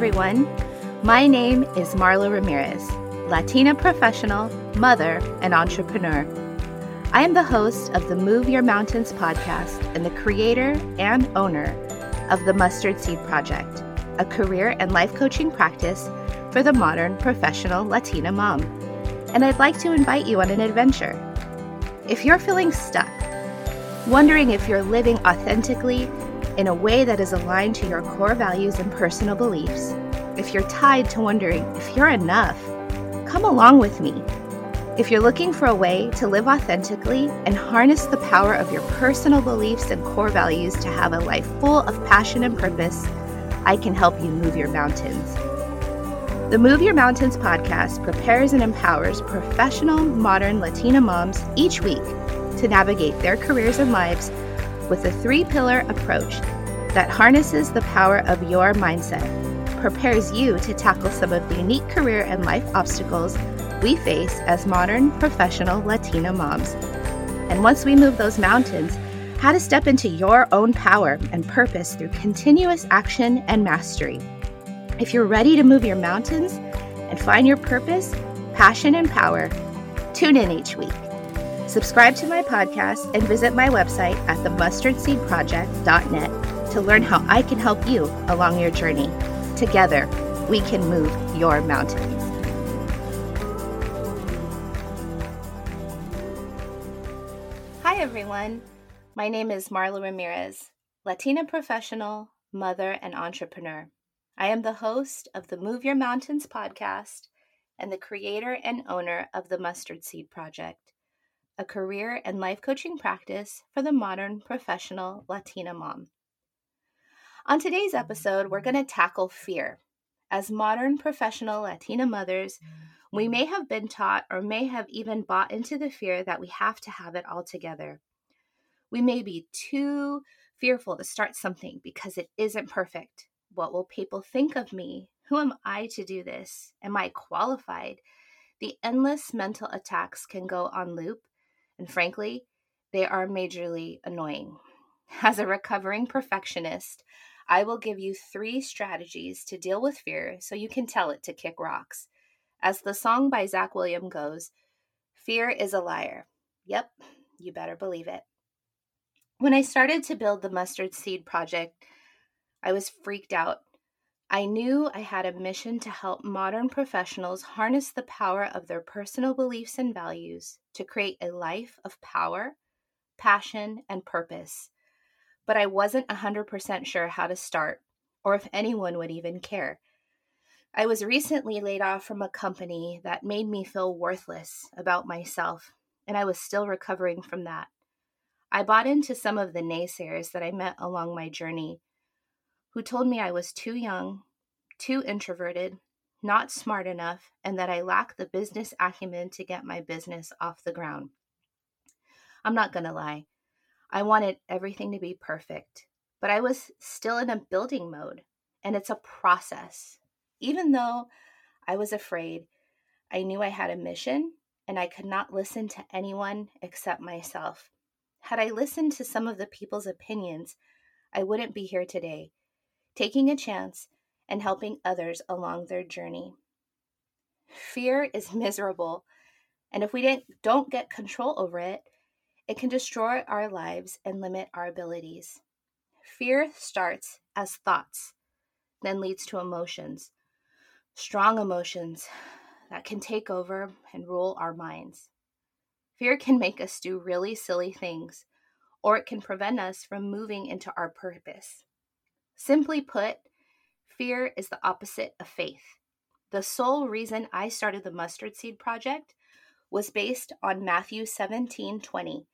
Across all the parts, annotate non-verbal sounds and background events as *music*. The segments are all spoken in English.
everyone. My name is Marla Ramirez, Latina professional, mother, and entrepreneur. I am the host of the Move Your Mountains podcast and the creator and owner of the Mustard Seed Project, a career and life coaching practice for the modern professional Latina mom. And I'd like to invite you on an adventure. If you're feeling stuck, wondering if you're living authentically in a way that is aligned to your core values and personal beliefs, if you're tied to wondering if you're enough, come along with me if you're looking for a way to live authentically and harness the power of your personal beliefs and core values to have a life full of passion and purpose, I can help you move your mountains. The Move Your Mountains podcast prepares and empowers professional, modern Latina moms each week to navigate their careers and lives with a three pillar approach that harnesses the power of your mindset, prepares you to tackle some of the unique career and life obstacles we face as modern professional Latina moms. And once we move those mountains, how to step into your own power and purpose through continuous action and mastery. If you're ready to move your mountains and find your purpose, passion, and power, tune in each week. Subscribe to my podcast and visit my website at themustardseedproject.net to learn how I can help you along your journey. Together, we can move your mountains. Hi, everyone. My name is Marla Ramirez, Latina professional, mother, and entrepreneur. I am the host of the Move Your Mountains podcast and the creator and owner of the Mustard Seed Project, a career and life coaching practice for the modern professional Latina mom. On today's episode, we're going to tackle fear. As modern professional Latina mothers, we may have been taught or may have even bought into the fear that we have to have it all together. We may be too fearful to start something because it isn't perfect. What will people think of me? Who am I to do this? Am I qualified? The endless mental attacks can go on loop, and frankly, they are majorly annoying. As a recovering perfectionist, I will give you three strategies to deal with fear so you can tell it to kick rocks. As the song by Zach William goes, fear is a liar. Yep, you better believe it. When I started to build the Mustard Seed Project, I was freaked out. I knew I had a mission to help modern professionals harness the power of their personal beliefs and values to create a life of power, passion, and purpose. But I wasn't 100% sure how to start or if anyone would even care. I was recently laid off from a company that made me feel worthless about myself, and I was still recovering from that. I bought into some of the naysayers that I met along my journey who told me I was too young, too introverted, not smart enough, and that I lacked the business acumen to get my business off the ground. I'm not going to lie, I wanted everything to be perfect, but I was still in a building mode, and it's a process. Even though I was afraid, I knew I had a mission and I could not listen to anyone except myself. Had I listened to some of the people's opinions, I wouldn't be here today, taking a chance and helping others along their journey. Fear is miserable, and if we don't get control over it, it can destroy our lives and limit our abilities. Fear starts as thoughts, then leads to emotions, strong emotions that can take over and rule our minds. Fear can make us do really silly things, or it can prevent us from moving into our purpose. Simply put, fear is the opposite of faith. The sole reason I started the Mustard Seed Project was based on Matthew 17 20,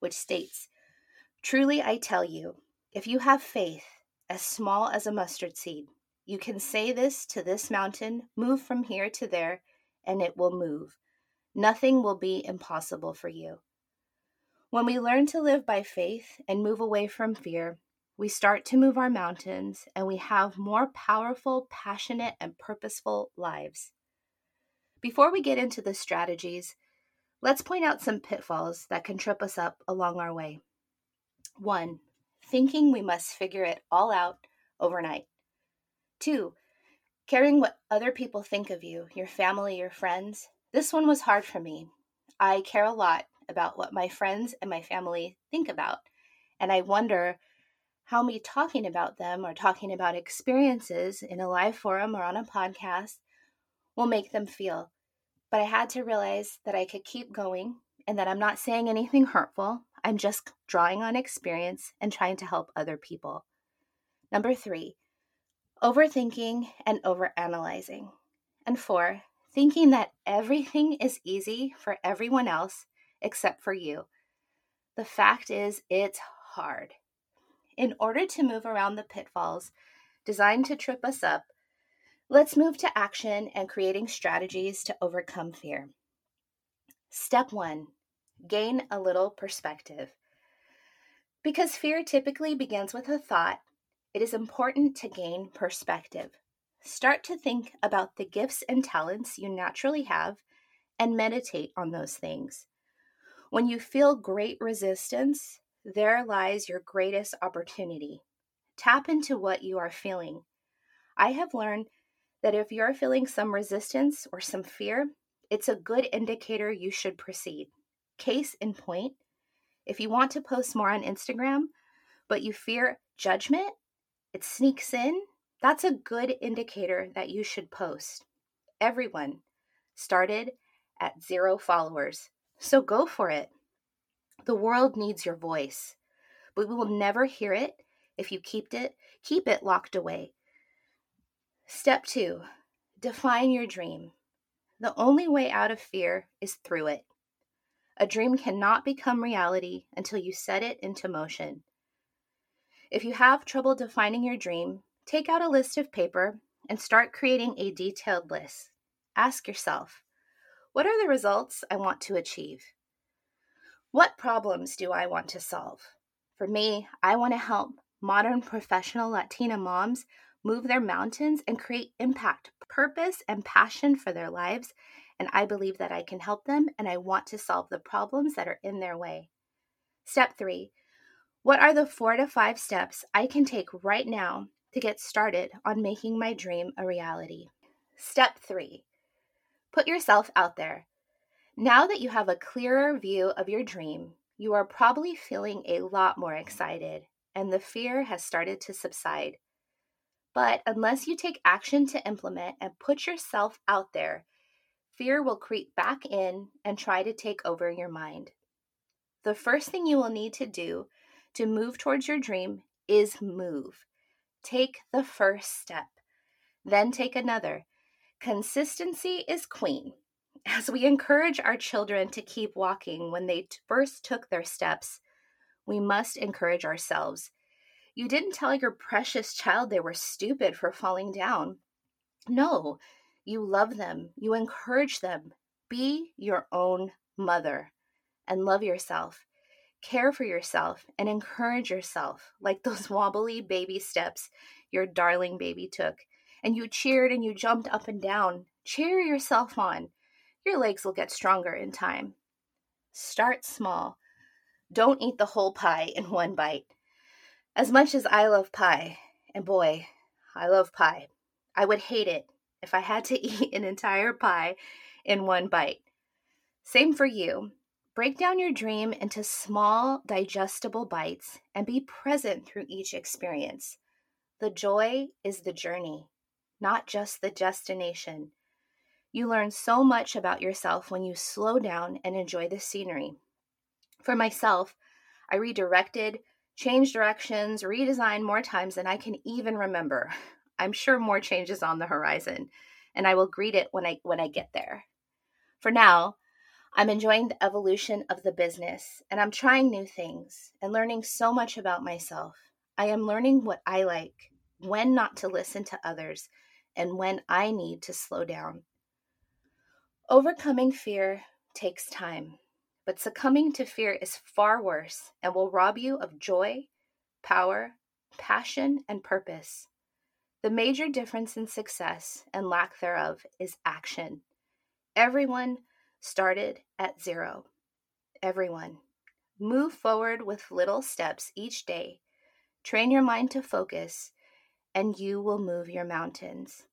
which states, Truly I tell you, if you have faith as small as a mustard seed, you can say this to this mountain, move from here to there, and it will move. Nothing will be impossible for you. When we learn to live by faith and move away from fear, we start to move our mountains and we have more powerful, passionate, and purposeful lives. Before we get into the strategies, let's point out some pitfalls that can trip us up along our way. One, thinking we must figure it all out overnight. Two, Caring what other people think of you, your family, your friends, this one was hard for me. I care a lot about what my friends and my family think about. And I wonder how me talking about them or talking about experiences in a live forum or on a podcast will make them feel. But I had to realize that I could keep going and that I'm not saying anything *laughs* hurtful. I'm just drawing on experience and trying to help other people. Number three, overthinking and overanalyzing. And four, thinking that everything is easy for everyone else except for you. The fact is, it's hard. In order to move around the pitfalls designed to trip us up, let's move to action and creating strategies to overcome fear. Step one gain a little perspective. Because fear typically begins with a thought, it is important to gain perspective. Start to think about the gifts and talents you naturally have and meditate on those things. When you feel great resistance, there lies your greatest opportunity. Tap into what you are feeling. I have learned that if you're feeling some resistance or some fear, it's a good indicator you should proceed. Case in point, if you want to post more on Instagram, but you fear judgment, it sneaks in, that's a good indicator that you should post. Everyone started at zero followers, so go for it. The world needs your voice, but we will never hear it if you keep it keep it locked away. Step 2. Define your dream. The only way out of fear is through it. A dream cannot become reality until you set it into motion. If you have trouble defining your dream, take out a list of paper and start creating a detailed list. Ask yourself, what are the results I want to achieve? What problems do I want to solve? For me, I want to help modern professional Latina moms move their mountains and create impact, purpose, and passion for their lives and I believe that I can help them and I want to solve the problems that are in their way. Step three What are the four to five steps I can take right now to get started on making my dream a reality? Step three Put yourself out there. Now that you have a clearer view of your dream, you are probably feeling a lot more excited and the fear has started to subside. But unless you take action to implement and put yourself out there, fear will creep back in and try to take over your mind. The first thing you will need to do to move towards your dream is move. Take the first step, then take another. Consistency is queen. *laughs* As we encourage our children to keep walking when they first took their steps, we must encourage ourselves. You didn't tell your precious child they were stupid for falling down. No, you love them, you encourage them. Be your own mother and love yourself. Care for yourself and encourage yourself like those *laughs* wobbly baby steps your darling baby took. And you cheered and you jumped up and down. Cheer yourself on. Your legs will get stronger in time. Start small. Don't eat the whole pie in one bite. As much as I love pie, and boy, I love pie, I would hate it if I had to *laughs* eat an entire pie in one bite. Same for you. Break down your dream into small, digestible bites and be present through each experience. The joy is the journey, not just the destination. You learn so much about yourself when you slow down and enjoy the scenery. For myself, I redirected, changed directions, redesign more times than I can even remember. *laughs* I'm sure more changes on the horizon, and I will greet it when I when I get there. For now, I'm enjoying the evolution of the business and I'm trying new things and learning so much about myself. I am learning what I like, when not to listen to others, and when I need to slow down. Overcoming fear takes time, but succumbing to fear is far worse and will rob you of joy, power, passion, and purpose. The major difference in success and lack thereof is action. Everyone started at zero. Everyone. Move forward with little steps each day. Train your mind to focus, and you will move your mountains.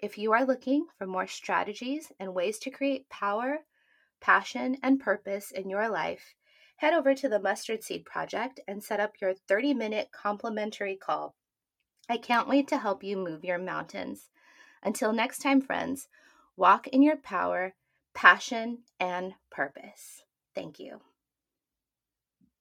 If you are looking for more strategies and ways to create power, passion, and purpose in your life, head over to the Mustard Seed Project and set up your 30 minute complimentary call. I can't wait to help you move your mountains. Until next time, friends, walk in your power, passion, and purpose. Thank you.